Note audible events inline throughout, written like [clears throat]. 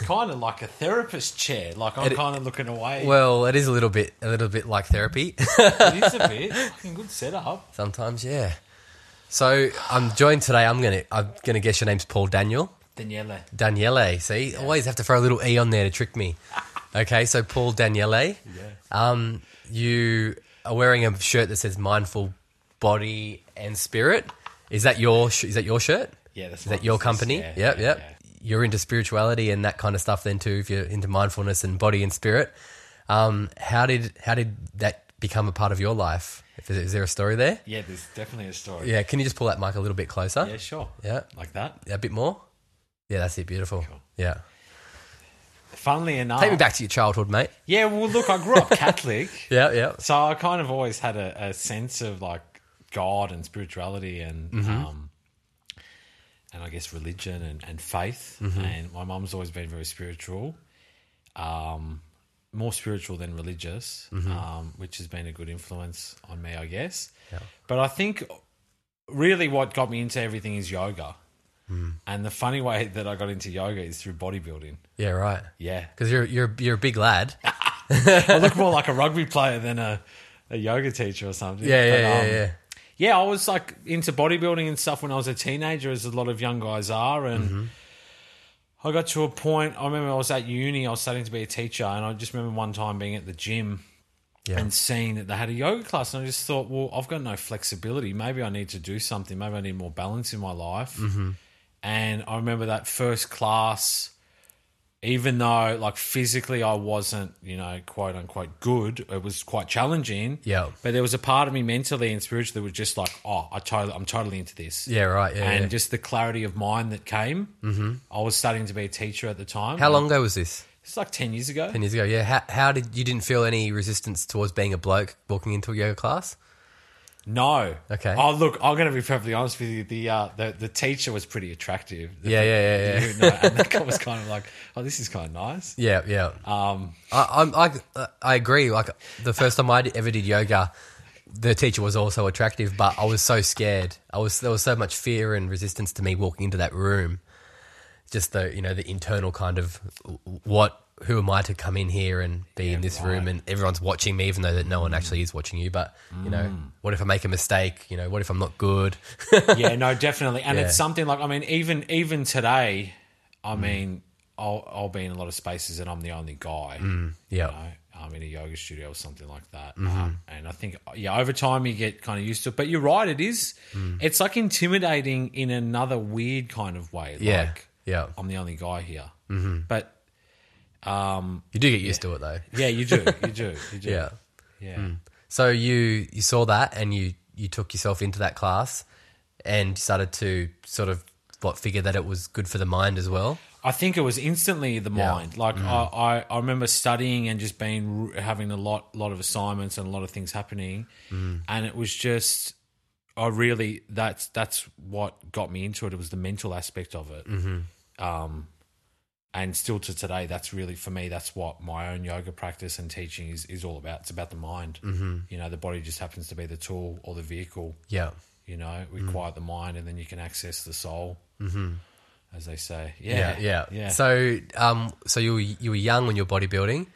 it's kind of like a therapist chair. Like I'm kind of looking away. Well, it is a little bit, a little bit like therapy. it is a bit [laughs] fucking good setup. Sometimes, yeah. So I'm joined today. I'm gonna, I'm gonna guess your name's Paul Daniel. Daniele. Daniele. See, always have to throw a little e on there to trick me. [laughs] Okay, so Paul Daniele. Yeah. Um, you are wearing a shirt that says "Mindful Body and Spirit." Is that your sh- Is that your shirt? Yeah, that's Is that your company? Yeah, yep, yeah, yep. Yeah. You're into spirituality and that kind of stuff then too. If you're into mindfulness and body and spirit, um, how did how did that become a part of your life? Is, is there a story there? Yeah, there's definitely a story. Yeah. Can you just pull that mic a little bit closer? Yeah, sure. Yeah. Like that. A bit more. Yeah, that's it. Beautiful. Yeah. Funnily enough. Take me back to your childhood, mate. Yeah, well, look, I grew up [laughs] Catholic. Yeah, yeah. So I kind of always had a, a sense of like God and spirituality and Mm-hmm. um, and I guess religion and, and faith. Mm-hmm. And my mum's always been very spiritual, um, more spiritual than religious, Mm-hmm. um, which has been a good influence on me, I guess. Yeah. But I think really what got me into everything is yoga. Mm. And the funny way that I got into yoga is through bodybuilding. Yeah, right. Yeah. Because you're you're you're a big lad. [laughs] I look more like a rugby player than a, a yoga teacher or something. Yeah, yeah, But, um, yeah. Yeah, I was like into bodybuilding and stuff when I was a teenager, as a lot of young guys are. And Mm-hmm. I got to a point, I remember I was at uni, I was studying to be a teacher. And I just remember one time being at the gym Yeah. and seeing that they had a yoga class. And I just thought, well, I've got no flexibility. Maybe I need to do something. Maybe I need more balance in my life. Mm-hmm. And I remember that first class, even though like physically I wasn't, you know, quote unquote good, it was quite challenging. Yeah. But there was a part of me mentally and spiritually that was just like, oh, I totally, I'm totally into this. Yeah, right. Yeah. And yeah. just the clarity of mind that came. Mm-hmm. I was starting to be a teacher at the time. How long ago was this? It's like ten years ago. Ten years ago. Yeah. How, how did you didn't feel any resistance towards being a bloke walking into a yoga class? No. Okay. Oh, look, I'm going to be perfectly honest with you. The uh, the the teacher was pretty attractive. The- Yeah, yeah, yeah, yeah. You know, and that guy was kind of like, oh, this is kind of nice. Yeah, yeah. Um, I, I'm, I, I agree. Like the first time I ever did yoga, the teacher was also attractive, but I was so scared. I was there was so much fear and resistance to me walking into that room. Just the you know the internal kind of what who am I to come in here and be in this room and everyone's watching me, even though that no one actually is watching you. But you know, mm. what if I make a mistake? You know, what if I'm not good? [laughs] yeah, no, definitely. And Yeah. it's something like I mean, even even today, I mm. mean, I'll I'll be in a lot of spaces and I'm the only guy. Mm, yeah, You know, I'm in a yoga studio or something like that. Mm-hmm. Um, and I think, yeah, over time you get kind of used to it. But you're right, it is. It's like intimidating in another weird kind of way. yeah, Like, yeah. I'm the only guy here. Mm-hmm. But um, You do get used to it though. yeah, you do. [laughs] You do. You do. Yeah. Yeah. So you you saw that and you you took yourself into that class and started to sort of what figure that it was good for the mind as well. I think it was instantly the Yeah. mind. Like I, I, I remember studying and just being having a lot, lot of assignments and a lot of things happening, and it was just, I really that's that's what got me into it. It was the mental aspect of it, um, and still to today, that's really for me. That's what my own yoga practice and teaching is is all about. It's about the mind. Mm-hmm. You know, the body just happens to be the tool or the vehicle. Yeah. You know, we quiet the mind, and then you can access the soul, mm-hmm. as they say. Yeah, Yeah, yeah. yeah. So um so you were you were young when you were bodybuilding.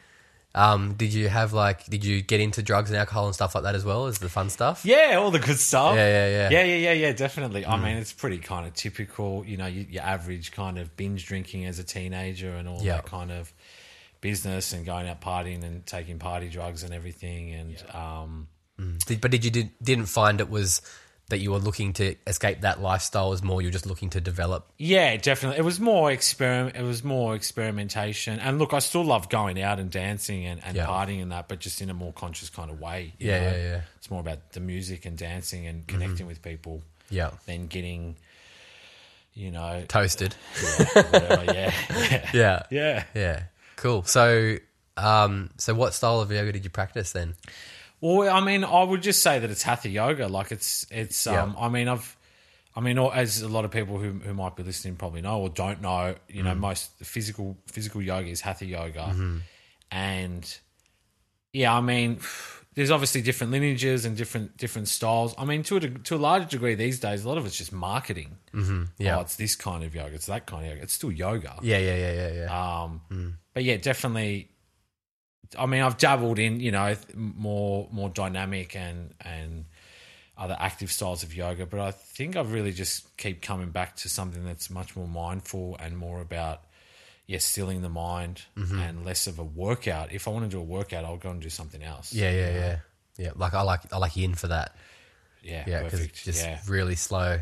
Um did you have like did you get into drugs and alcohol and stuff like that as well as the fun stuff? Yeah, all the good stuff. Yeah, yeah, yeah. Yeah, yeah, yeah, yeah, definitely. I mean, it's pretty kind of typical, you know, your average kind of binge drinking as a teenager and all Yeah. that kind of business and going out partying and taking party drugs and everything. And um, Did, but did you did, didn't find it was that you were looking to escape that lifestyle as more you're just looking to develop yeah, definitely. It was more experiment. It was more experimentation. And look, I still love going out and dancing and, and Yeah. partying and that, but just in a more conscious kind of way. you Yeah, know? yeah, yeah. It's more about the music and dancing and connecting with people Yeah. than getting, you know, Toasted. yeah, whatever. yeah, [laughs] yeah, Yeah. yeah. Yeah. Cool. So um so what style of yoga did you practice then? Well, I mean, I would just say that it's hatha yoga. Like it's it's. Yeah. Um, I mean, I've. I mean, as a lot of people who who might be listening probably know or don't know, you Mm. know, most physical physical yoga is hatha yoga, Mm-hmm. and yeah, I mean, there's obviously different lineages and different different styles. I mean, to a to a large degree these days, a lot of it's just marketing. Mm-hmm. yeah. oh, it's this kind of yoga, it's that kind of yoga. It's still yoga. Yeah, yeah, yeah, yeah, yeah. Um, but yeah, definitely. I mean, I've dabbled in you know more more dynamic and and other active styles of yoga, but I think I've really just keep coming back to something that's much more mindful and more about yeah, stilling the mind Mm-hmm. and less of a workout. If I want to do a workout, I'll go and do something else. yeah, yeah, yeah, yeah. Like I like I like yin for that. yeah, Yeah, because perfect. just yeah, really slow,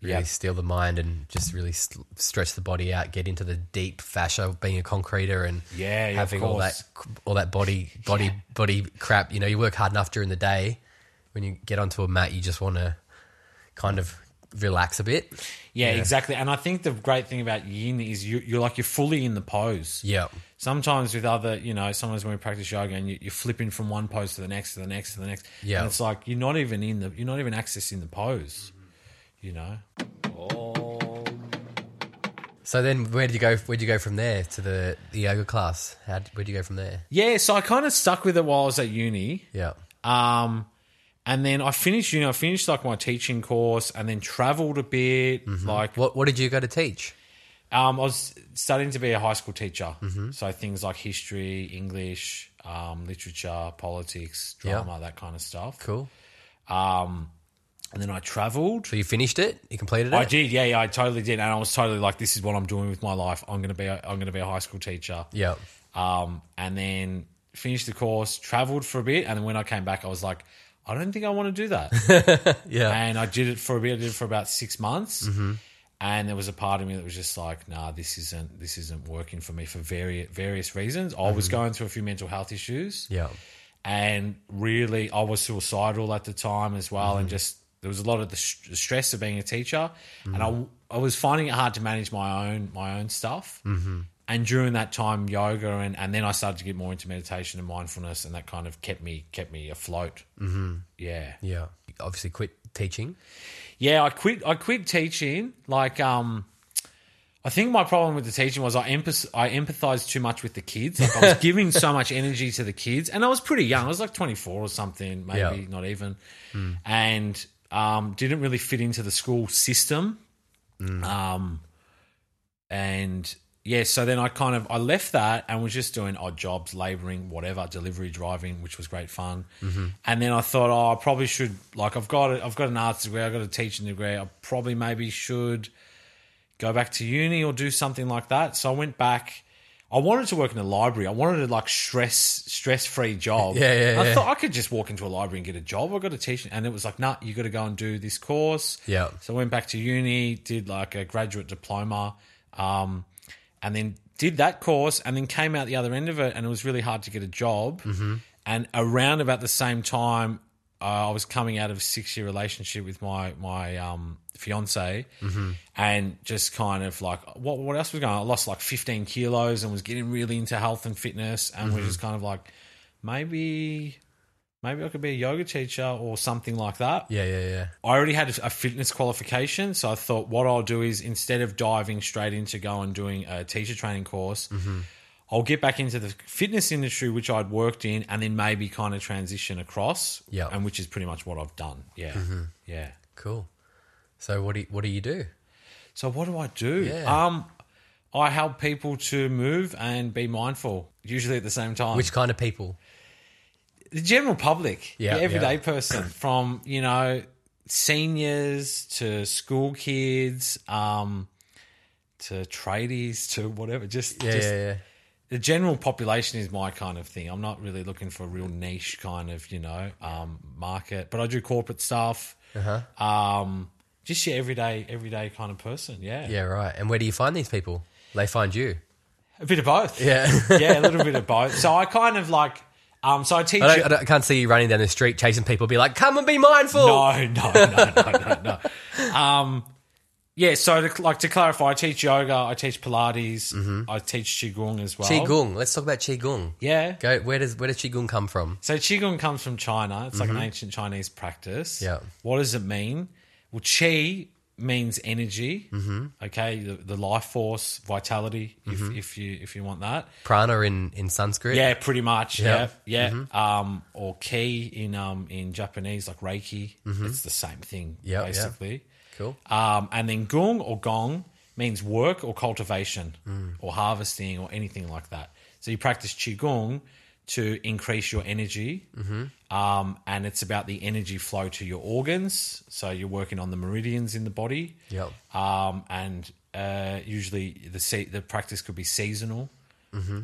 really Yeah. steal the mind and just really st- stretch the body out, get into the deep fascia of being a concreter and Yeah, yeah, having all that all that body body body crap. You know, you work hard enough during the day. When you get onto a mat, you just want to kind of relax a bit. yeah, exactly. And I think the great thing about yin is you, you're like you're fully in the pose. Yeah, Sometimes with other, you know, sometimes when we practice yoga and you, you're flipping from one pose to the next, to the next, to the next. Yeah. and it's like you're not even in the, you're not even accessing the pose. You know. So then, where did you go? Where did you go from there to the, the yoga class? How where did you go from there? Yeah, so I kind of stuck with it while I was at uni. Yeah, Um, and then I finished, you know, I finished like my teaching course and then traveled a bit. Mm-hmm. Like, what what did you go to teach? um, I was studying to be a high school teacher. So things like history, English, um, literature, politics, Yeah. drama, that kind of stuff. Cool. Um, and then I traveled. So you finished it? You completed it? I did, yeah, yeah, I totally did, and I was totally like, "This is what I'm doing with my life. I'm gonna be, a, I'm gonna be a high school teacher." Yeah. Um, and then finished the course, traveled for a bit, and then when I came back, I was like, "I don't think I want to do that." [laughs] Yeah. and I did it for a bit. I did it for about six months, and there was a part of me that was just like, "Nah, this isn't this isn't working for me for various various reasons." I was going through a few mental health issues, yeah. and really, I was suicidal at the time as well, Mm-hmm. and just there was a lot of the, st- the stress of being a teacher, and I I was finding it hard to manage my own my own stuff. Mm-hmm. And during that time, yoga and, and then I started to get more into meditation and mindfulness, and that kind of kept me kept me afloat. Mm-hmm. Yeah, Yeah. You obviously quit teaching. yeah. I quit. I quit teaching. Like, um, I think my problem with the teaching was I empath- I empathized too much with the kids. Like, I was [laughs] giving so much energy to the kids, and I was pretty young. I was like twenty four or something, maybe Yeah. not even, and um, didn't really fit into the school system. Um, and yeah, so then I kind of I left that and was just doing odd jobs, laboring, whatever, delivery driving, which was great fun. And then I thought, oh, I probably should like I've got a, I've got an arts degree, I've got a teaching degree. I probably maybe should go back to uni or do something like that. So I went back. I wanted to work in a library. I wanted a like stress stress free job. Yeah, yeah, I thought I could just walk into a library and get a job. I got a teaching, and it was like, nah, you got to go and do this course. Yeah. So I went back to uni, did like a graduate diploma, um, and then did that course, and then came out the other end of it, and it was really hard to get a job. Mm-hmm. And around about the same time, Uh, I was coming out of a six year relationship with my my um, fiance, mm-hmm. and just kind of like what what else was going on? I lost like fifteen kilos and was getting really into health and fitness, and was mm-hmm. just kind of like maybe. Maybe I could be a yoga teacher or something like that. Yeah, yeah, yeah. I already had a fitness qualification, so I thought what I'll do is instead of diving straight into going doing a teacher training course, mm-hmm. I'll get back into the fitness industry which I'd worked in, and then maybe kind of transition across. Yeah. and which is pretty much what I've done. Yeah, yeah. Cool. So what do you, what do you do? So what do I do? Yeah. Um, I help people to move and be mindful, usually at the same time. Which kind of people? the general public, Yeah, the everyday yeah. person, [clears throat] from you know seniors to school kids, um, to tradies to whatever. Just, Yeah, just yeah, yeah. The general population is my kind of thing. I'm not really looking for a real niche kind of you know um, market, but I do corporate stuff. Uh-huh. Um, just your everyday, everyday kind of person. Yeah, Yeah, right. And where do you find these people? They find you. a bit of both. Yeah. [laughs] yeah, a little bit of both. So I kind of like. Um, so I teach. I, don't, I, I can't see you running down the street chasing people. Be like, come and be mindful. No, no, no, no, no, no. [laughs] Um, yeah. So, to, like to clarify, I teach yoga, I teach Pilates, I teach qigong as well. Qigong. Let's talk about qigong. Yeah. Go. Where does where does qigong come from? So qigong comes from China. It's like an ancient Chinese practice. Yeah. What does it mean? Well, qi means energy. Mm-hmm. Okay, the, the life force, vitality. Mm-hmm. If, if you if you want that, Prana in, in Sanskrit. yeah, pretty much. Yeah. Yeah, yeah. Um, or ki in um in Japanese like Reiki. It's the same thing. Mm-hmm. Yeah, yeah. basically. Cool. Um, and then gung or gong means work or cultivation Mm. or harvesting or anything like that. So you practice qigong to increase your energy, Mm-hmm. um, and it's about the energy flow to your organs. So you're working on the meridians in the body. Yep. Um, and uh, usually the se- the practice could be seasonal.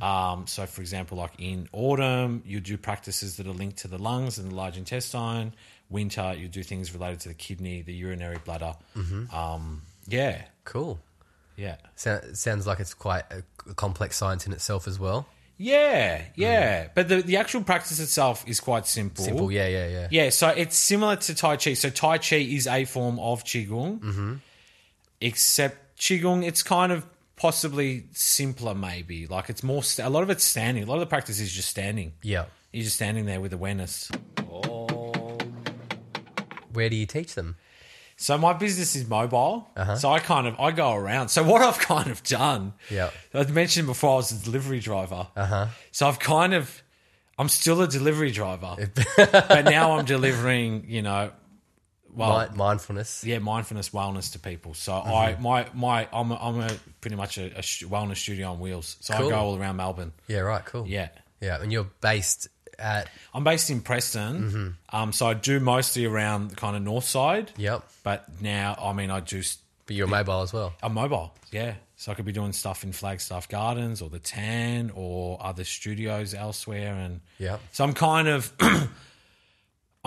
Um, so, for example, like in autumn, you do practices that are linked to the lungs and the large intestine. Winter, you do things related to the kidney, the urinary bladder. Um, yeah, Cool. yeah, So, sounds like it's quite a complex science in itself as well. yeah, yeah. But the the actual practice itself is quite simple. Simple. Yeah, yeah, yeah. Yeah, so it's similar to Tai Chi. So Tai Chi is a form of Qigong, mm-hmm. except Qigong, it's kind of possibly simpler, maybe. Like it's more, st- a lot of it's standing. A lot of the practice is just standing. Yeah. You're just standing there with awareness. Where do you teach them? So my business is mobile. So I kind of I go around. So what [laughs] I've kind of done, Yeah. I mentioned before I was a delivery driver. Uh-huh. So I've kind of I'm still a delivery driver, [laughs] but now I'm delivering. You know, well, Mi- mindfulness. yeah, mindfulness wellness to people. So I my my I'm a, I'm a pretty much a, a wellness studio on wheels. So Cool. I go all around Melbourne. Yeah. Right. Cool. Yeah. Yeah. And you're based at. I'm based in Preston, um, so I do mostly around the kind of north side. Yep. But now, I mean, I do. But you're mobile as well. I'm mobile, yeah. So I could be doing stuff in Flagstaff Gardens or the Tan or other studios elsewhere, and Yeah. So I'm kind of. [clears throat]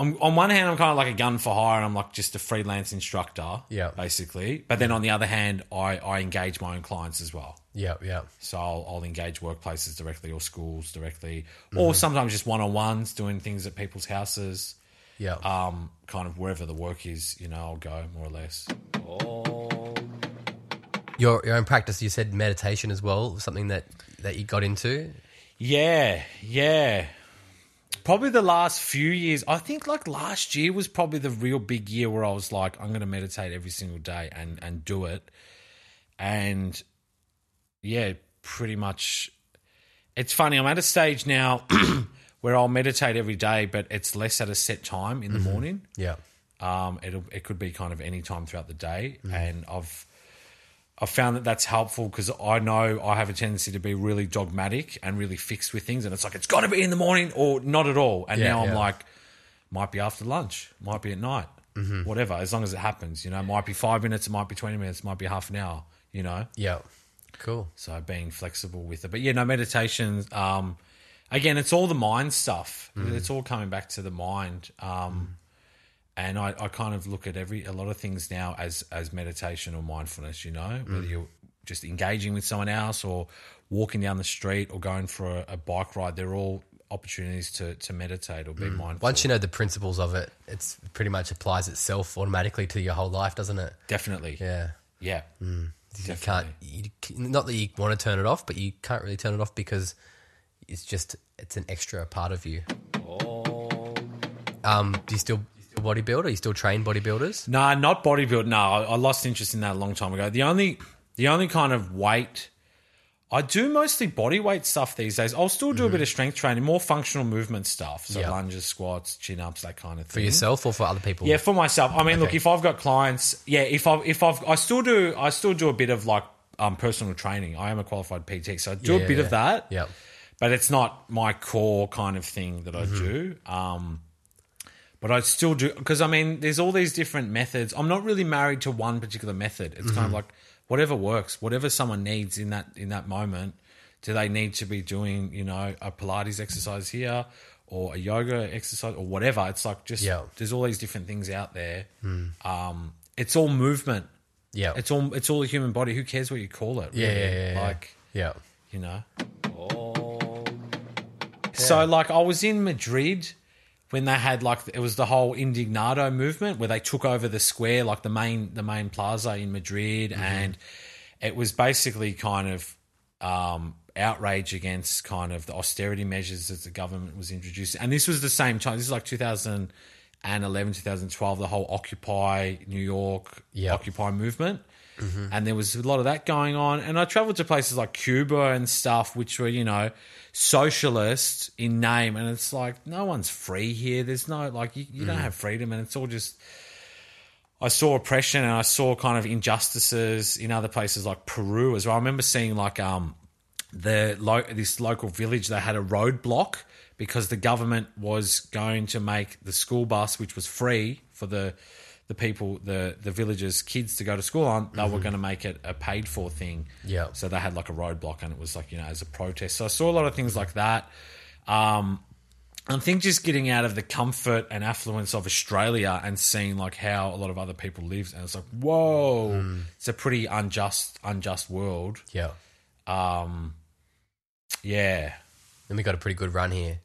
I'm, on one hand, I'm kind of like a gun for hire, and I'm like just a freelance instructor, Yeah. basically. But then on the other hand, I, I engage my own clients as well. Yeah. Yeah. So I'll, I'll engage workplaces directly or schools directly, Mm-hmm. or sometimes just one on ones, doing things at people's houses. Yeah. Um, kind of wherever the work is, you know, I'll go more or less. your your own practice. You said meditation as well. Something that that you got into. Yeah, yeah. Probably the last few years, I think like last year was probably the real big year where I was like, I'm going to meditate every single day and and do it. And yeah, pretty much. It's funny. I'm at a stage now [clears throat] where I'll meditate every day, but it's less at a set time in the mm-hmm. morning. Yeah. Um, it'll it could be kind of any time throughout the day, mm-hmm. and I've I've found that that's helpful because I know I have a tendency to be really dogmatic and really fixed with things, and it's like it's got to be in the morning or not at all. And Yeah, now I'm like, might be after lunch, might be at night, mm-hmm. whatever, as long as it happens. You know, it might be five minutes, it might be twenty minutes, it might be half an hour. You know, Yeah. Cool. so being flexible with it. But yeah, no meditation. Um, again, it's all the mind stuff. Mm. It's all coming back to the mind. Um, mm. and I, I kind of look at every a lot of things now as as meditation or mindfulness. You know, whether mm. you're just engaging with someone else or walking down the street or going for a, a bike ride, they're all opportunities to to meditate or be mindful. Once you know the principles of it, it's pretty much applies itself automatically to your whole life, doesn't it? Definitely, Yeah. yeah. You Definitely. can't. You, not that you want to turn it off, but you can't really turn it off because it's just it's an extra part of you. Um, do you still, do you still bodybuild? Are you still train bodybuilders? Nah, not bodybuilding. No, I, I lost interest in that a long time ago. The only the only kind of weight I do mostly body weight stuff these days. I'll still do a bit of strength training, more functional movement stuff. So Yeah. lunges, squats, chin ups, that kind of thing. For yourself or for other people? Yeah, for myself. I mean, look, if I've got clients, yeah, if I if I've I still do I still do a bit of like um personal training. I am a qualified PT, so I do Yeah, a bit yeah. of that. Yeah. But it's not my core kind of thing that I Mm-hmm. do. Um but I still do because I mean, there's all these different methods. I'm not really married to one particular method. It's Mm-hmm. kind of like whatever works, whatever someone needs in that in that moment. Do they need to be doing, you know, a Pilates exercise here or a yoga exercise or whatever? It's like just Yeah. There's all these different things out there. Um, it's all movement. Yeah. It's all it's all the human body. Who cares what you call it? really? yeah, yeah, yeah. Like yeah. you know. So like I was in Madrid when they had like it was the whole Indignado movement where they took over the square, like the main the main plaza in Madrid, and it was basically kind of um, outrage against kind of the austerity measures that the government was introducing. And this was the same time. This is like and 11 2012 the whole occupy new york Yep. occupy movement and there was a lot of that going on. And i traveled to places like cuba and stuff which were you know socialist in name. And it's like no one's free here. There's no like you, you don't have freedom. And it's all just I saw oppression and I saw kind of injustices in other places like Peru as well. I remember seeing like um the lo- this local village they had a roadblock because the government was going to make the school bus which was free for the the people the the villagers kids to go to school on they were going to make it a paid for thing Yeah. so they had like a roadblock and it was like you know as a protest so i saw a lot of things like that um I think just getting out of the comfort and affluence of Australia and seeing like how a lot of other people live, and it's like, whoa, it's a pretty unjust, unjust world. Yeah. Um, yeah, And we got a pretty good run here.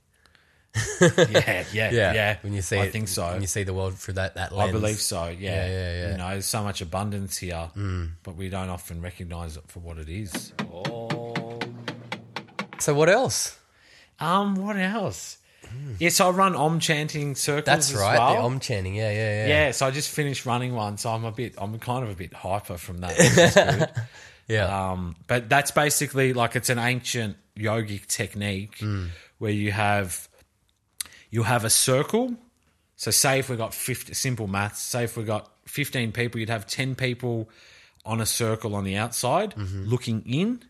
[laughs] yeah, yeah, Yeah. yeah. When you see I it, think so. When you see the world through that, that lens, I believe so. Yeah. Yeah, yeah, yeah. You know, there's so much abundance here, but we don't often recognize it for what it is. So what else? Um, what else? Yes, I run om chanting circles. That's right. well. The om chanting. Yeah, yeah, yeah. Yeah, so I just finished running one, so I'm a bit, I'm kind of a bit hyper from that. which is good. [laughs] Yeah. Um, but that's basically like it's an ancient yogic technique Hmm. where you have you have a circle. So say if we got 50, simple maths, say if we got 15 people, you'd have 10 people on a circle on the outside Mm-hmm. looking in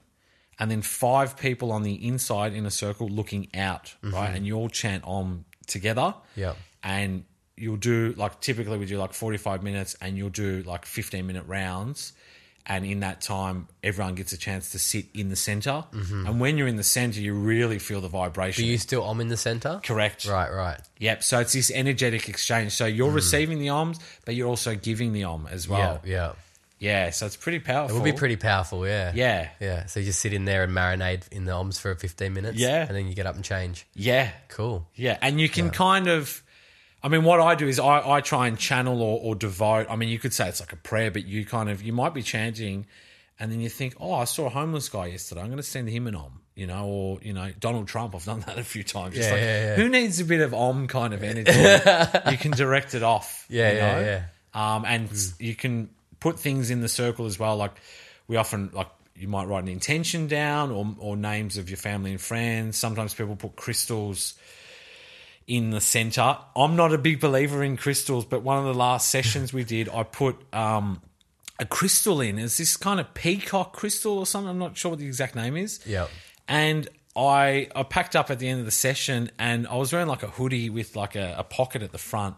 and then five people on the inside in a circle looking out, right? And you all chant om together. Mm-hmm. Yeah. And you'll do like typically we do like 45 minutes and you'll do like 15 minute rounds. And in that time, everyone gets a chance to sit in the center. Mm-hmm. And when you're in the center, you really feel the vibration. Are you still om in the center? Correct. Right, right. Yep. So it's this energetic exchange. So you're mm. receiving the oms, but you're also giving the om as well. Yeah, yeah. Yeah. So it's pretty powerful. It would be pretty powerful, yeah. Yeah. Yeah. So you just sit in there and marinate in the oms for 15 minutes. Yeah. And then you get up and change. Yeah. Cool. Yeah, and you can kind of. I mean, what I do is I, I try and channel or, or devote. I mean, you could say it's like a prayer, but you kind of you might be chanting, and then you think, oh, I saw a homeless guy yesterday. I'm going to send him an om, you know, or you know, Donald Trump. I've done that a few times. Yeah, like, yeah, yeah. Who needs a bit of om kind of energy? [laughs] you can direct it off. Yeah, you yeah, know? yeah. Hmm. Um, and you can put things in the circle as well. Like we often like you might write an intention down or or names of your family and friends. Sometimes people put crystals in the center. I'm not a big believer in crystals, but one of the last sessions we did, I put um, a crystal in. It's this kind of peacock crystal or something. I'm not sure what the exact name is. Yeah. And I I packed up at the end of the session, and I was wearing like a hoodie with like a, a pocket at the front,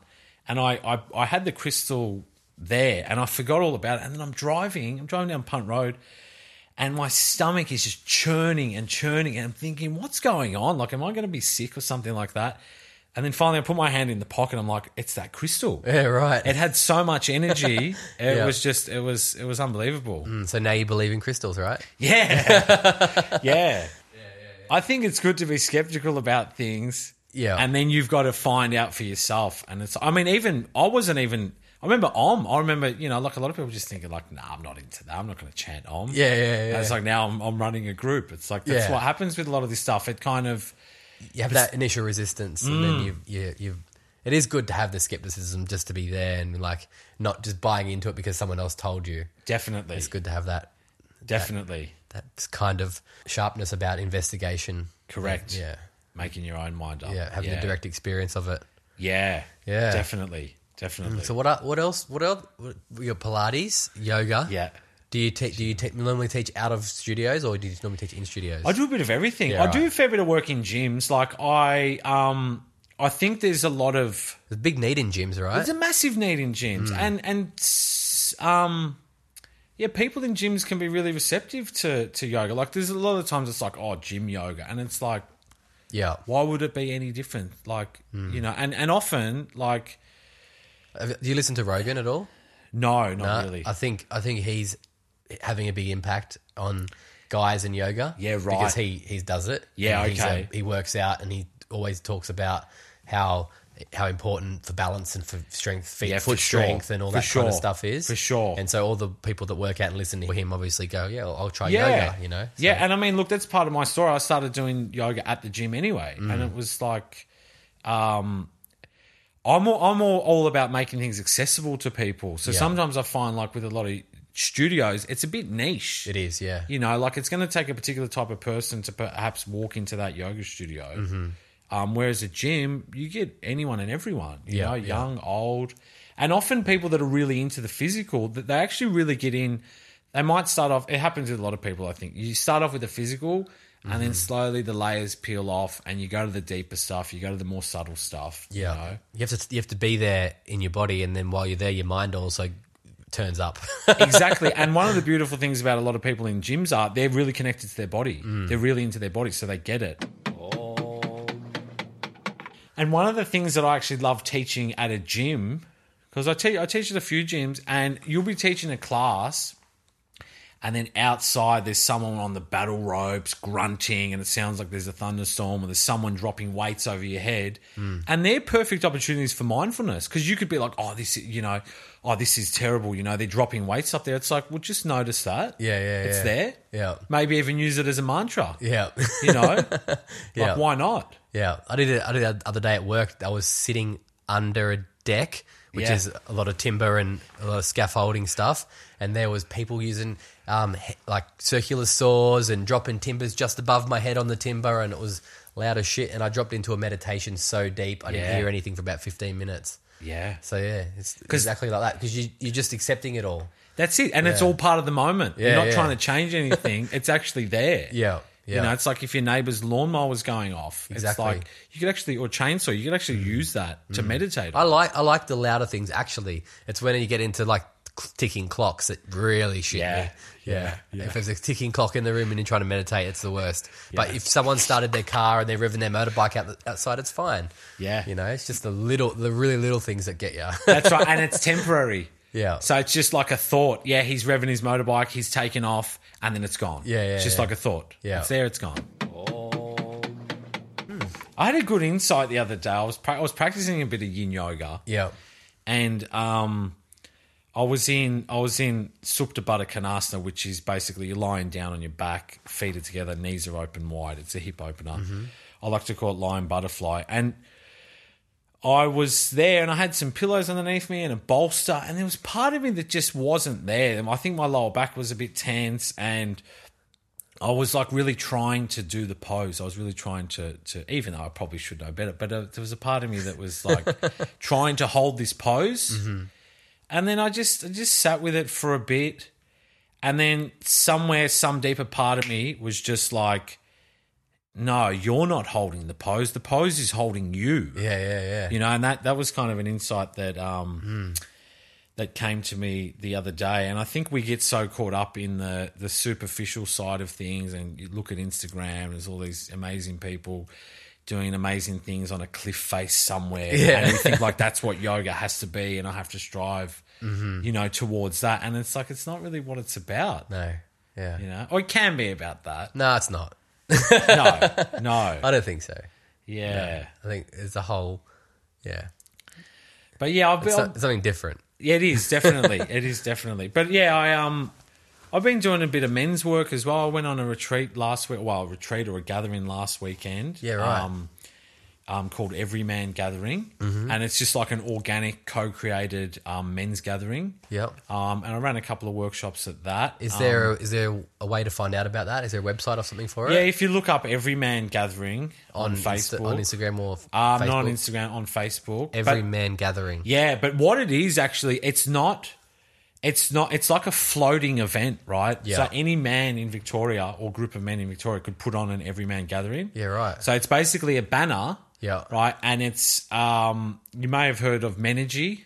and I, I I had the crystal there, and I forgot all about it. And then I'm driving, I'm driving down Punt Road, and my stomach is just churning and churning, and I'm thinking, what's going on? Like, am I going to be sick or something like that? And then finally, I put my hand in the pocket. I'm like, it's that crystal. Yeah, right. It had so much energy. [laughs] It Yeah. was just, it was, it was unbelievable. Mm, so now you believe in crystals, right? Yeah. [laughs] yeah. I think it's good to be skeptical about things. Yeah. And then you've got to find out for yourself. And it's, I mean, even, I wasn't even, I remember Om. I remember, you know, like a lot of people just thinking, like, nah, I'm not into that. I'm not going to chant Om. Yeah, yeah, And yeah. it's like now I'm, I'm running a group. It's like, that's Yeah. what happens with a lot of this stuff. It kind of, You have that initial resistance, and Mm. then you, you, you. It is good to have the skepticism just to be there and like not just buying into it because someone else told you. definitely, It's good to have that definitely that kind of sharpness about investigation. correct. Yeah, Making your own mind up. yeah, having the direct experience of it. Yeah. Yeah. Definitely. Definitely. So what? el- What else? What else? What, your Pilates, yoga. yeah. Do you te- do you te- normally teach out of studios or do you normally teach in studios? I do a bit of everything. Yeah, I do a fair bit of work in gyms. Like I, um, I think there's a lot of There's a big need in gyms, right? there's a massive need in gyms, and and um, yeah, people in gyms can be really receptive to to yoga. Like there's a lot of times it's like oh gym yoga, and it's like yeah. why would it be any different? Like you know, and and often like Do you listen to Rogan at all? no, not Uh, really. I think I think he's having a big impact on guys in yoga. Yeah, right. Because he he does it. Yeah, okay. um, he works out and he always talks about how how important for balance and for strength, feet, Yeah, for foot sure. strength, and all For that kind of stuff is For sure. And so all the people that work out and listen to him obviously go, yeah, I'll, I'll try yeah, yoga. You know, So- yeah, and I mean, look, that's part of my story. I started doing yoga at the gym anyway, Mm. and it was like, um, I'm all, I'm all, all about making things accessible to people. So Yeah. sometimes I find like with a lot of studios, it's a bit niche. It is, yeah. You know, like it's going to take a particular type of person to perhaps walk into that yoga studio. Mm-hmm. Um, whereas a gym, you get anyone and everyone, you Yeah, know, yeah. young, old, and often people that are really into the physical, that they actually really get in. They might start off. It happens with a lot of people. I think you start off with the physical, and Mm-hmm. then slowly the layers peel off, and you go to the deeper stuff. You go to the more subtle stuff. Yeah. you know? You have to you have to be there in your body and then while you're there your mind also turns up. [laughs] exactly. And one of the beautiful things about a lot of people in gyms are they're really connected to their body. Mm. They're really into their body, so they get it. And one of the things that I actually love teaching at a gym, because I teach I teach at a few gyms, and you'll be teaching a class, and then outside there's someone on the battle ropes grunting, and it sounds like there's a thunderstorm, or there's someone dropping weights over your head, hmm. and they're perfect opportunities for mindfulness because you could be like, oh, this, is- you know, oh, this is terrible, you know, they're dropping weights up there. It's like, well, just notice that, Yeah, yeah, it's yeah. there. Yeah. Maybe even use it as a mantra. yeah. You know, [laughs] Yeah. Yeah. like why not? Yeah, I did it. I did it the other day at work. I was sitting under a deck, which Yeah. is a lot of timber and a lot of scaffolding stuff, and there was people using um, like circular saws and dropping timbers just above my head on the timber, and it was loud as shit. And I dropped into a meditation so deep I didn't Yeah. hear anything for about fifteen minutes. Yeah. So yeah, it's exactly like that because you you're just accepting it all. That's it. And it's all part of the moment. You're Yeah, not yeah. trying to change anything. [laughs] it's actually there. Yeah, yeah. You know, it's like if your neighbour's lawnmower was going off. Exactly. Mm. It's like you could actually, or chainsaw, you could actually use that to meditate. I like I like the louder things. Actually, it's when you get into like ticking clocks that really shit Yeah, me. Yeah. yeah. If there's a ticking clock in the room and you're trying to meditate, it's the worst. But if someone started their car and they're revving their motorbike out the, outside, it's fine. Yeah. You know, it's just the little, the really little things that get you. [laughs] That's right. And it's [laughs] temporary. Yeah. So it's just like a thought. Yeah, he's revving his motorbike, he's taken off, and then it's gone. Yeah, yeah, It's just yeah. like a thought. Yeah. It's there, it's gone. Hmm. I had a good insight the other day. I was pra- I was practicing a bit of yin yoga. yeah. and um, I was in I was in Supta Baddha Konasana, which is basically you're lying down on your back, feet are together, knees are open wide. It's a hip opener. I like to call it lion butterfly, and I was there, and I had some pillows underneath me and a bolster, and there was part of me that just wasn't there. And I think my lower back was a bit tense, and I was like really trying to do the pose. I was really trying to, to even though I probably should know better, but uh, there was a part of me that was like [laughs] trying to hold this pose. And then I just I just sat with it for a bit. And then somewhere, some deeper part of me was just like, no, you're not holding the pose. The pose is holding you. Yeah. Yeah. Yeah. You know, and that that was kind of an insight that um that came to me the other day. And I think we get so caught up in the the superficial side of things and you look at Instagram, there's all these amazing people doing amazing things on a cliff face somewhere. Yeah. And you think like that's what [laughs] yoga has to be and I have to strive, you know, towards that. And it's like it's not really what it's about. No. Yeah. You know? Or it can be about that. No, it's not. [laughs] No. no. I don't think so. Yeah. I think it's a whole. Yeah. But yeah, been It's, it's something different. Yeah, it is definitely. it is definitely. But yeah, I um, I've been doing a bit of men's work as well. I went on a retreat last week. Well, a retreat or a gathering last weekend. Yeah, right. Um, um, called Everyman Gathering, Mm-hmm. and it's just like an organic, co-created um, men's gathering. Yep. Um, and I ran a couple of workshops at that. Is Um, there is there a way to find out about that? Is there a website or something for it? yeah, if you look up Everyman Gathering on, on Facebook, Insta- on Instagram or um, Facebook. not on Instagram, on Facebook. Every man gathering. Yeah, but what it is actually, it's not. It's not. It's like a floating event, right? Yeah. So any man in Victoria or group of men in Victoria could put on an everyman gathering. Yeah, right. So it's basically a banner. Yeah. Right, and it's um, you may have heard of Menergy.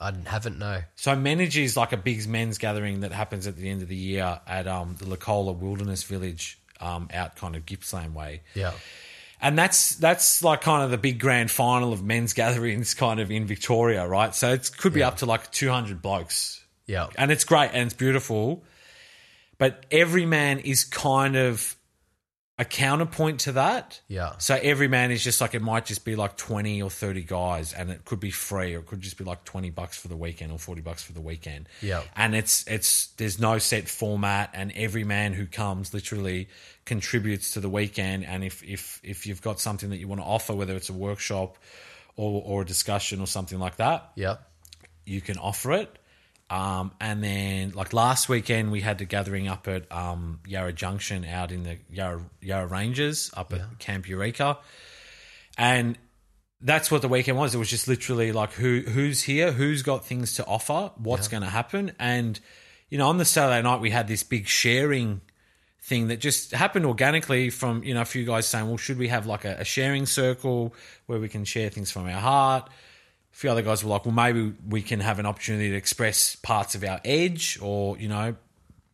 I haven't no. So Menergy is like a big men's gathering that happens at the end of the year at um, the Licola Wilderness Village, um, out kind of Gippsland way. Yeah. And that's that's like kind of the big grand final of men's [laughs] gatherings, kind of in Victoria, right? So it could be Yeah. up to like two hundred blokes, Yeah. and it's great and it's beautiful. But every man is kind of a counterpoint to that. Yeah. So every man is just like it might just be like twenty or thirty guys, and it could be free, or it could just be like twenty bucks for the weekend or forty bucks for the weekend. Yeah. and it's it's there's no set format, and every man who comes literally contributes to the weekend. And if if if you've got something that you want to offer, whether it's a workshop or, or a discussion or something like that, Yeah. you can offer it. Um, and then, like last weekend, we had the gathering up at um, Yarra Junction out in the Yarra, Yarra Ranges up at Camp Eureka. And that's what the weekend was. It was just literally like who who's here, who's got things to offer, what's going to happen, and you know, on the Saturday night we had this big sharing thing that just happened organically from you know a few guys saying, well, should we have like a, a sharing circle where we can share things from our heart? A few other guys were like, well, maybe we can have an opportunity to express parts of our edge or you know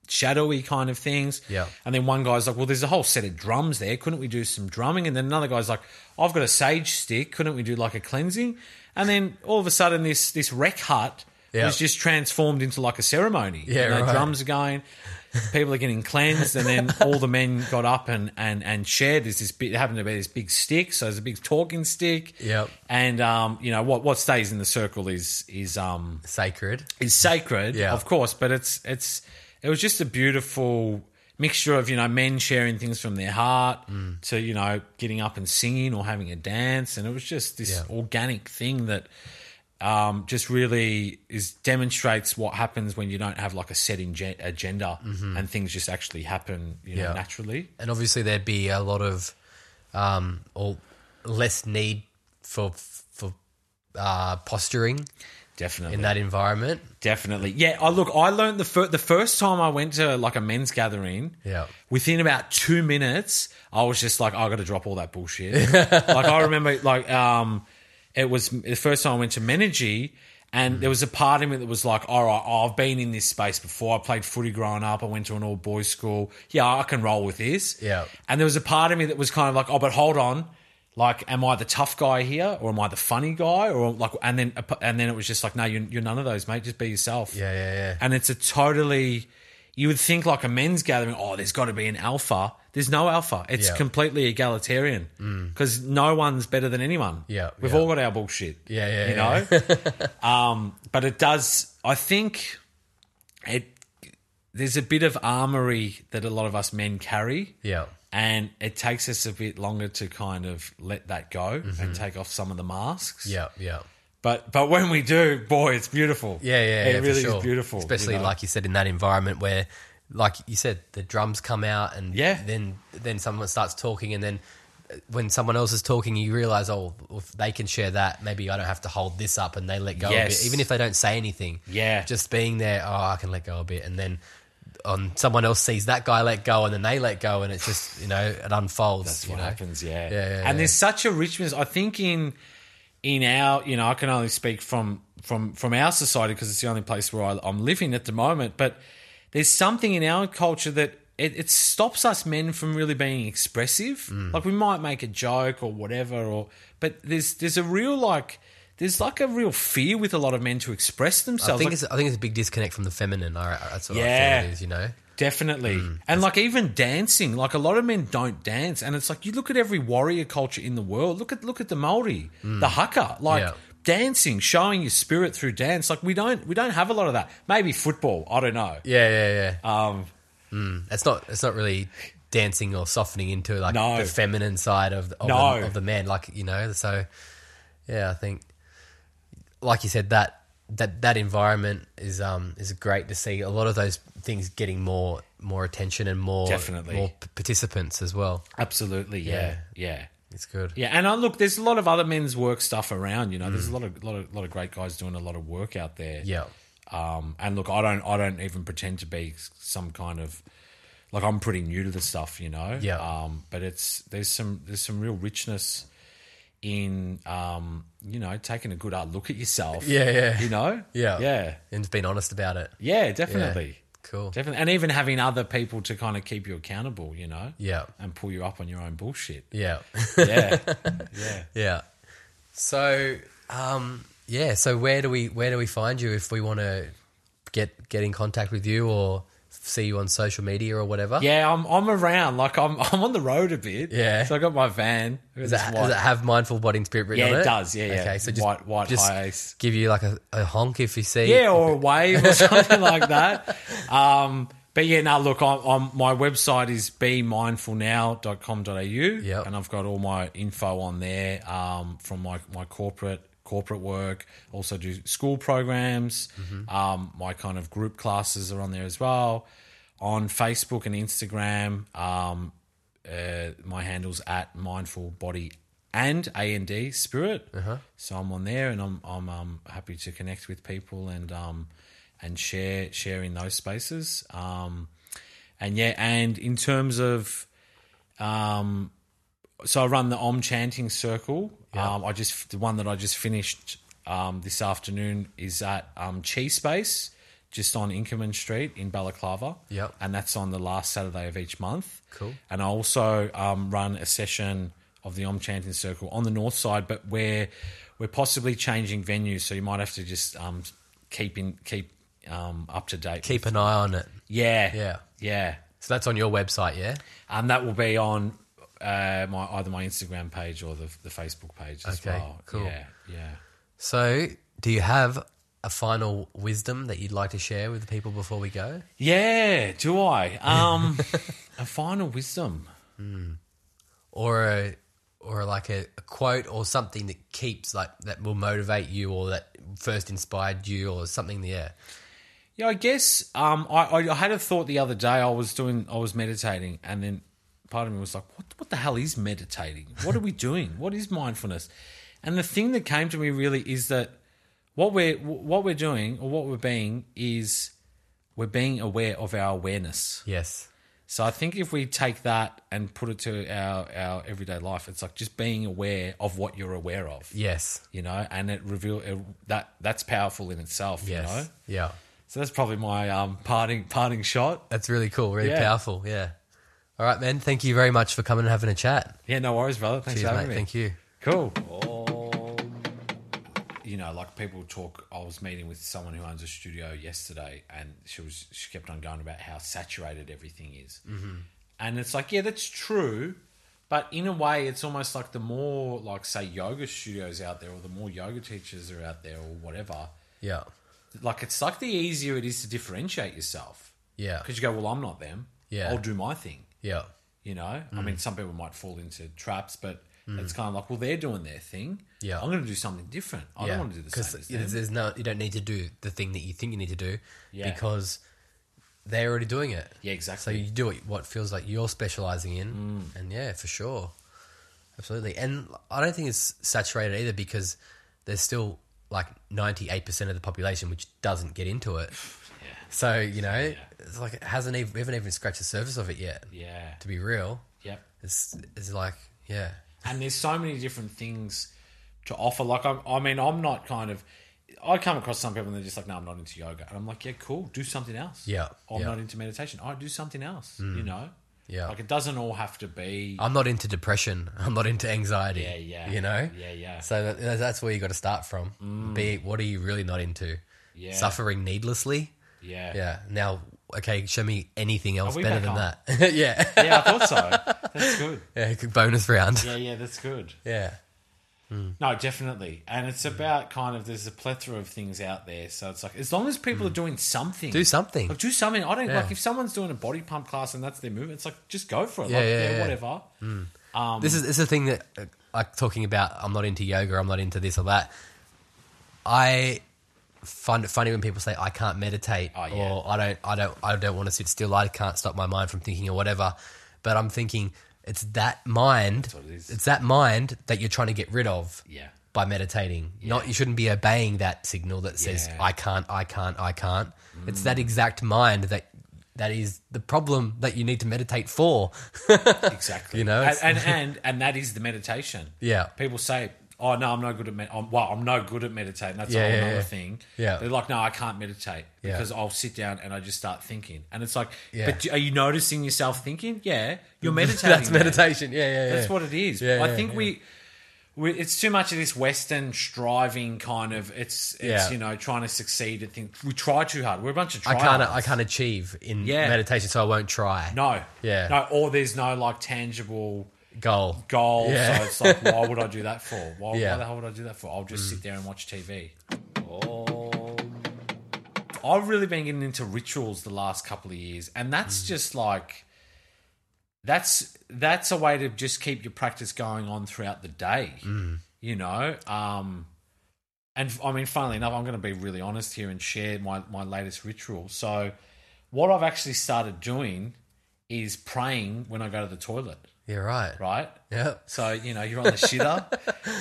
shadowy kind of things. Yeah. And then one guy's like, well, there's a whole set of drums there. Couldn't we do some drumming? And then another guy's like, I've got a sage stick. Couldn't we do like a cleansing? And then all of a sudden, this this rec hut Yeah. was just transformed into like a ceremony. Yeah, You know, right. drums are going. People are getting cleansed, and then all the men got up and and and shared. There's this bit it happened to be this big stick, so there's a big talking stick. Yep. And um, you know what what stays in the circle is is um Sacred. is sacred, Yeah. of course, but it's it's it was just a beautiful mixture of you know men sharing things from their heart Mm. to you know getting up and singing or having a dance, and it was just this Yeah. organic thing that um, just really is demonstrates what happens when you don't have like a set inge- agenda and things just actually happen you know Mm-hmm. Yeah. naturally. and obviously there'd be a lot of um or less need for for uh posturing Definitely. in that environment Definitely. Yeah. I look. I learned the fir- the first time I went to like a men's gathering. Yeah. Within about two minutes, I was just like, I got to drop all that bullshit. [laughs] like I remember, like um, it was the first time I went to Menergy. And there was a part of me that was like, all right, I've been in this space before. I played footy growing up. I went to an all boys school. Yeah, I can roll with this. Yeah. And there was a part of me that was kind of like, oh, but hold on. Like, am I the tough guy here, or am I the funny guy, or like? And then, and then it was just like, no, you're, you're none of those, mate. Just be yourself. Yeah, yeah, yeah. And it's a totally, you would think like a men's gathering. Oh, there's got to be an alpha. There's no alpha. It's Yeah. Mm. completely egalitarian because no one's better than anyone. Yeah, we've yeah. all got our bullshit. Yeah, yeah, you know. [laughs] um, but it does. I think it. There's a bit of armory that a lot of us men carry. yeah And it takes us a bit longer to kind of let that go and take off some of the masks. Mm-hmm. yeah yeah But but when we do, boy, it's beautiful. Yeah, yeah, it yeah, for really sure. is beautiful. Especially you know? like you said in that environment where, like you said, the drums come out and Yeah. then then someone starts talking and then uh, when someone else is talking, you realize, oh, if they can share that, maybe I don't have to hold this up, and they let go a Yes. bit, even if they don't say anything. Yeah. just being there, oh, I can let go a bit, and then. On someone else sees that guy let go, and then they let go, and it's just you know it unfolds. That's what know? happens, yeah. Yeah, yeah, and yeah. there's such a richness. I think in in our, you know, I can only speak from from from our society because it's the only place where I, I'm living at the moment. But there's something in our culture that it, it stops us men from really being expressive. Mm. Like we might make a joke or whatever, or but there's there's a real like there's like a real fear with a lot of men to express I themselves. think Like, it's I think it's a big disconnect from the feminine. I, that's what I Yeah. feel it is. You know, Definitely. Mm. And like even dancing, like a lot of men don't dance. And it's like you look at every warrior culture in the world. Look at look at the Maori, the haka. Like Mm. Yeah. Dancing, showing your spirit through dance. Like we don't we don't have a lot of that. Maybe football, I don't know. yeah, yeah, yeah. Um It's not. It's not really dancing or softening into like No. the feminine side of of, No. the, of the man. Like you know. So yeah, I think, like you said, that that that environment is um is great to see. A lot of those things getting more more attention and more Definitely. more p- participants as well. absolutely, yeah. Yeah. It's good. Yeah, and I look, there's a lot of other men's work stuff around. You know, Mm. there's a lot of lot of lot of great guys doing a lot of work out there. Yeah. Um, and look, I don't I don't even pretend to be some kind of like I'm pretty new to the stuff, you know. Yeah. Um, but it's there's some there's some real richness in um, you know, taking a good hard look at yourself. [laughs] Yeah, yeah. You know? Yeah. Yeah. And being honest about it. Yeah, definitely. Cool. Definitely. And even having other people to kind of keep you accountable, you know? Yeah. And pull you up on your own bullshit. Yeah. Yeah. [laughs] yeah. Yeah. So, um, yeah. So where do we where do we find you if we want to get get in contact with you or see you on social media or whatever? Yeah, I'm I'm around. Like I'm [laughs] I'm on the road a bit. Yeah. So I got my van. Does it, does it have mindful body and spirit written Yeah, on it? it does. Yeah, yeah. Okay, so just White- white just high ace. give you like a, a honk if you see. Yeah, or a wave or [laughs] something like that. Um, but yeah, now look, I'm, I'm, my website is bemindfulnow.com.au, Yep. and I've got all my info on there um, from my, my corporate corporate work. Also do school programs. Um, my kind of group classes are on there as well. On Facebook and Instagram, um, uh, my handle's at mindful body and A and D spirit. So I'm on there, and I'm I'm um, happy to connect with people and um, and share share in those spaces. Um, and yeah, and in terms of um, so I run the Om Chanting Circle. Um, I just the one that I just finished um, this afternoon is at um, Chi Space, just on Inkerman Street in Balaclava. Yep. and that's on the last Saturday of each month. Cool. And I also um, run a session of the Om Chanting Circle on the north side, but where we're possibly changing venues, so you might have to just um, keep in keep um, up to date. Keep an eye on it. yeah, Yeah. yeah. So that's on your website, yeah? Um, that will be on uh, my either my Instagram page or the the Facebook page as Okay, well. cool. Yeah, yeah. So, do you have a final wisdom that you'd like to share with the people before we go? Yeah, do I? Um, [laughs] a final wisdom. Or a, or like a, a quote or something that keeps like that will motivate you or that first inspired you or something yeah. Yeah, I guess um, I, I had a thought the other day. I was doing, I was meditating, and then part of me was like, "What? What the hell is meditating? What are we doing? What is mindfulness?" And the thing that came to me really is that what we're what we're doing or what we're being is we're being aware of our awareness. Yes. So I think if we take that and put it to our, our everyday life, it's like just being aware of what you're aware of. Yes. You know, and it reveal it, that that's powerful in itself. Yes. You know, Yeah. so that's probably my um, parting parting shot. That's really cool, really Yeah. powerful. Yeah. All right, man. Thank you very much for coming and having a chat. Yeah, no worries, brother. Thanks Cheers, for mate. having me. Thank you. Cool. You know, like people talk. I was meeting with someone who owns a studio yesterday, and she was she kept on going about how saturated everything is, mm-hmm. and it's like, yeah, that's true, but in a way, it's almost like the more like say yoga studios out there, or the more yoga teachers are out there, or whatever. Yeah. Like it's like the easier it is to differentiate yourself Yeah. because you go, well, I'm not them. Yeah. I'll do my thing. Yeah. You know, Mm. I mean, some people might fall into traps, but it's kind of like, well, they're doing their thing. Yeah. I'm going to do something different. I don't want to do the same as them. there's, no, you don't need to do the thing that you think you need to do Yeah. because they're already doing it. Yeah, exactly. So exactly. you do what, what feels like you're specializing in, Mm. and yeah, for sure, absolutely. And I don't think it's saturated either because there's still like 98 percent of the population which doesn't get into it. Yeah, So you know, it's like it hasn't even we haven't even scratched the surface of it yet. yeah, To be real, yep. it's it's like yeah, And there's so many different things to offer. Like, I'm, I mean, I'm not kind of. I come across some people and they're just like, no, I'm not into yoga. And I'm like, yeah, cool, do something else. Yeah, Or I'm yeah. Mm. not into meditation. I do something else, you know? yeah. Like, it doesn't all have to be. I'm not into depression. [laughs] I'm not into anxiety. Yeah, yeah. You know. Yeah, yeah. So that, that's where you got to start from. Be what are you really not into? Yeah. Suffering needlessly. Yeah. Yeah. Now, okay, show me anything else we better back than that. [laughs] yeah. Yeah, I thought so. That's good. [laughs] yeah. good Bonus round. Yeah, yeah, that's good. Yeah. No, definitely. And it's about kind of there's a plethora of things out there. So it's like as long as people are doing something, Do something. Like, do something. I don't Yeah. like if someone's doing a body pump class and that's their movement. It's like just go for it. Yeah, like, yeah, yeah. whatever. Um, This is this is the thing that uh, like talking about. I'm not into yoga. I'm not into this or that. I it funny when people say I can't meditate Oh, yeah. or I don't I don't I don't want to sit still. I can't stop my mind from thinking or whatever. But I'm thinking it's that mind. what it is. It's that mind that you're trying to get rid of. Yeah. By meditating, not you shouldn't be obeying that signal that says Yeah. I can't, I can't, I can't. It's mm. that exact mind that that is the problem that you need to meditate for. [laughs] Exactly. You know, and, and [laughs] and and that is the meditation. Yeah. People say, "Oh no, I'm no good at med- I'm, well, I'm no good at meditating." That's Yeah, a whole yeah, other yeah. thing. Yeah. they're like, "No, I can't meditate Yeah. because I'll sit down and I just start thinking." And it's like. "But do- are you noticing yourself thinking? Yeah, you're [laughs] meditating. That's man. meditation. Yeah, yeah, yeah. That's what it is. Yeah, I think we, we, it's too much of this Western striving kind of. It's, it's you know, trying to succeed at things. We try too hard. We're a bunch of. I can't. I can't achieve in meditation, so I won't try. No. Yeah. No. Or there's no like tangible Goal. goal. Yeah. So it's like, why would I do that for? Why, Yeah. Mm. why the hell would I do that for? I'll just sit there and watch TV. I've I've really been getting into rituals the last couple of years, and that's just like that's that's a way to just keep your practice going on throughout the day. You know, um, and I mean, funnily enough, I'm going to be really honest here and share my my latest ritual. So, what I've actually started doing is praying when I go to the toilet. Yeah, right. Right. Yeah. So you know you're on the shitter,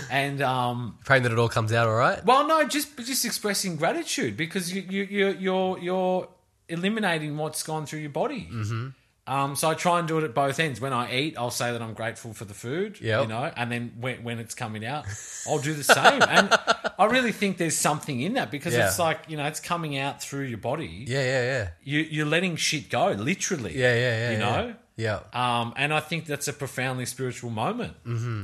[laughs] and um, Praying that it all comes out all right. well, no, just just expressing gratitude because you you you you're you're eliminating what's gone through your body. Mm-hmm. Um, so I try and do it at both ends. When I eat, I'll say that I'm grateful for the food. Yep. You know, and then when when it's coming out, I'll do the same. and I really think there's something in that because Yeah. it's like you know it's coming out through your body. Yeah, yeah, yeah. You you're letting shit go, literally. Yeah, yeah, yeah. You know. Yeah. Um, and I think that's a profoundly spiritual moment. Mm-hmm.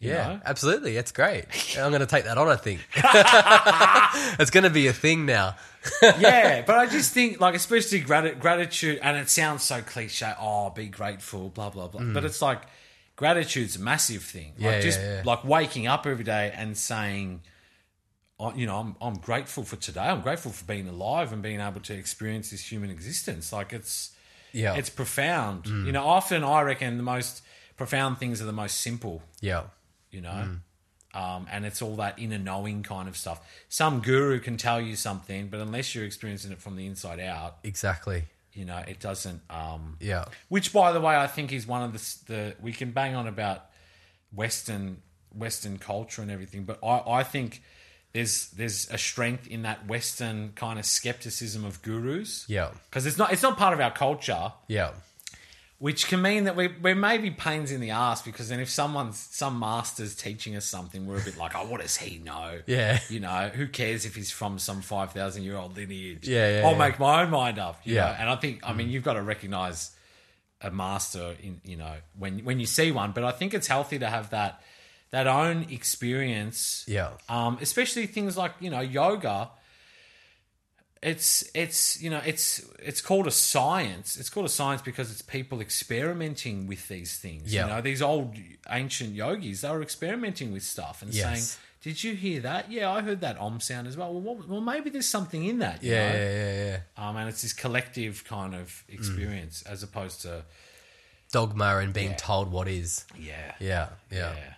Yeah, know? absolutely. It's great. [laughs] I'm going to take that on, I think. [laughs] it's going to be a thing now. [laughs] yeah, but I just think, like, especially grati- gratitude, and it sounds so cliche. Oh, be grateful, blah blah blah. But it's like gratitude's a massive thing. Mm. Yeah, like yeah, just yeah. like waking up every day and saying, oh, you know, I'm I'm grateful for today. I'm grateful for being alive and being able to experience this human existence. Like it's Yeah. it's profound. Mm. You know, often I reckon the most profound things are the most simple Yeah. you know. Mm. Um, and it's all that inner knowing kind of stuff. Some guru can tell you something, but unless you're experiencing it from the inside out, Exactly. you know, it doesn't. Um, Yeah. which, by the way, I think is one of the, the we can bang on about Western Western culture and everything, but I, I think there's there's a strength in that Western kind of skepticism of gurus. Yeah. because it's not it's not part of our culture Yeah. which can mean that we, we're maybe pains in the ass because then if someone's some master's teaching us something, we're a bit like, oh, what does he know? Yeah. you know, who cares if he's from some five thousand year old lineage? Yeah, yeah, I'll yeah. make my own mind up. you Yeah. Know? and I think, I mean, you've got to recognize a master in you know when when you see one, but I think it's healthy to have that that own experience Yeah. um, especially things like you know yoga it's it's you know it's it's called a science it's called a science because it's people experimenting with these things Yeah. you know these old ancient yogis they were experimenting with stuff and Yes. saying did you hear that yeah i heard that om sound as well well, what, well maybe there's something in that you Yeah, know? yeah, yeah, yeah. um, and it's this collective kind of Mm. experience as opposed to Dogma and being Yeah. told what is. yeah Yeah, yeah. yeah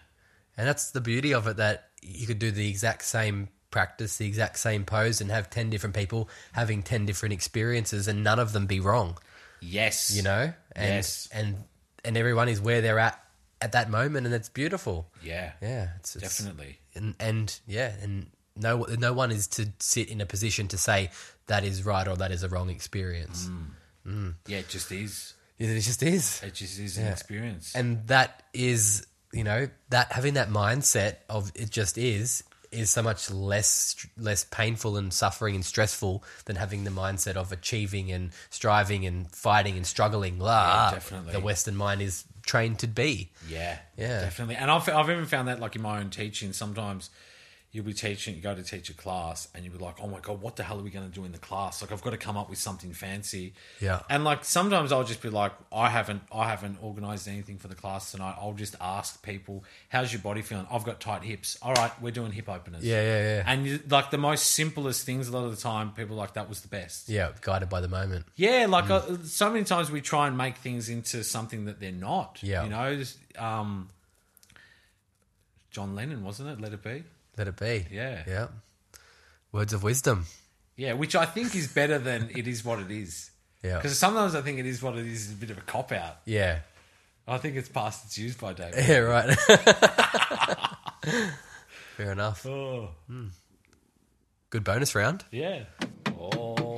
And that's the beauty of it that you could do the exact same practice, the exact same pose, and have 10 different people having 10 different experiences and none of them be wrong, yes you know? And, Yes. And, and everyone is where they're at at that moment and it's beautiful. yeah Yeah. It's, it's, definitely And, and yeah, and no, no one is to sit in a position to say that is right or that is a wrong experience. Mm. Mm. yeah it just is It just is. it just is an Yeah. experience and that is you know that having that mindset of it just is is so much less less painful and suffering and stressful than having the mindset of achieving and striving and fighting and struggling blah, definitely. the western mind is trained to be Yeah, Yeah. definitely. And I've I've even found that like in my own teaching, sometimes you'll be teaching, you go to teach a class, and you'll be like, oh my god, what the hell are we going to do in the class? Like I've got to come up with something fancy. Yeah. And like sometimes I'll just be like, I haven't I haven't organized anything for the class tonight. I'll just ask people, how's your body feeling? I've got tight hips. All right, we're doing hip openers. yeah yeah yeah And you, like the most simplest things, a lot of the time, people like that was the best. yeah guided by the moment Yeah, like Mm. uh, so many times we try and make things into something that they're not. Yeah. you know, um, John Lennon wasn't it? Let it be. Let it be Yeah. yeah words of wisdom Yeah, which I think is better than it is what it is. yeah Because sometimes I think it is what it is is a bit of a cop out. yeah I think it's past its use by date. yeah right [laughs] fair enough Oh, hmm. good bonus round yeah. Oh.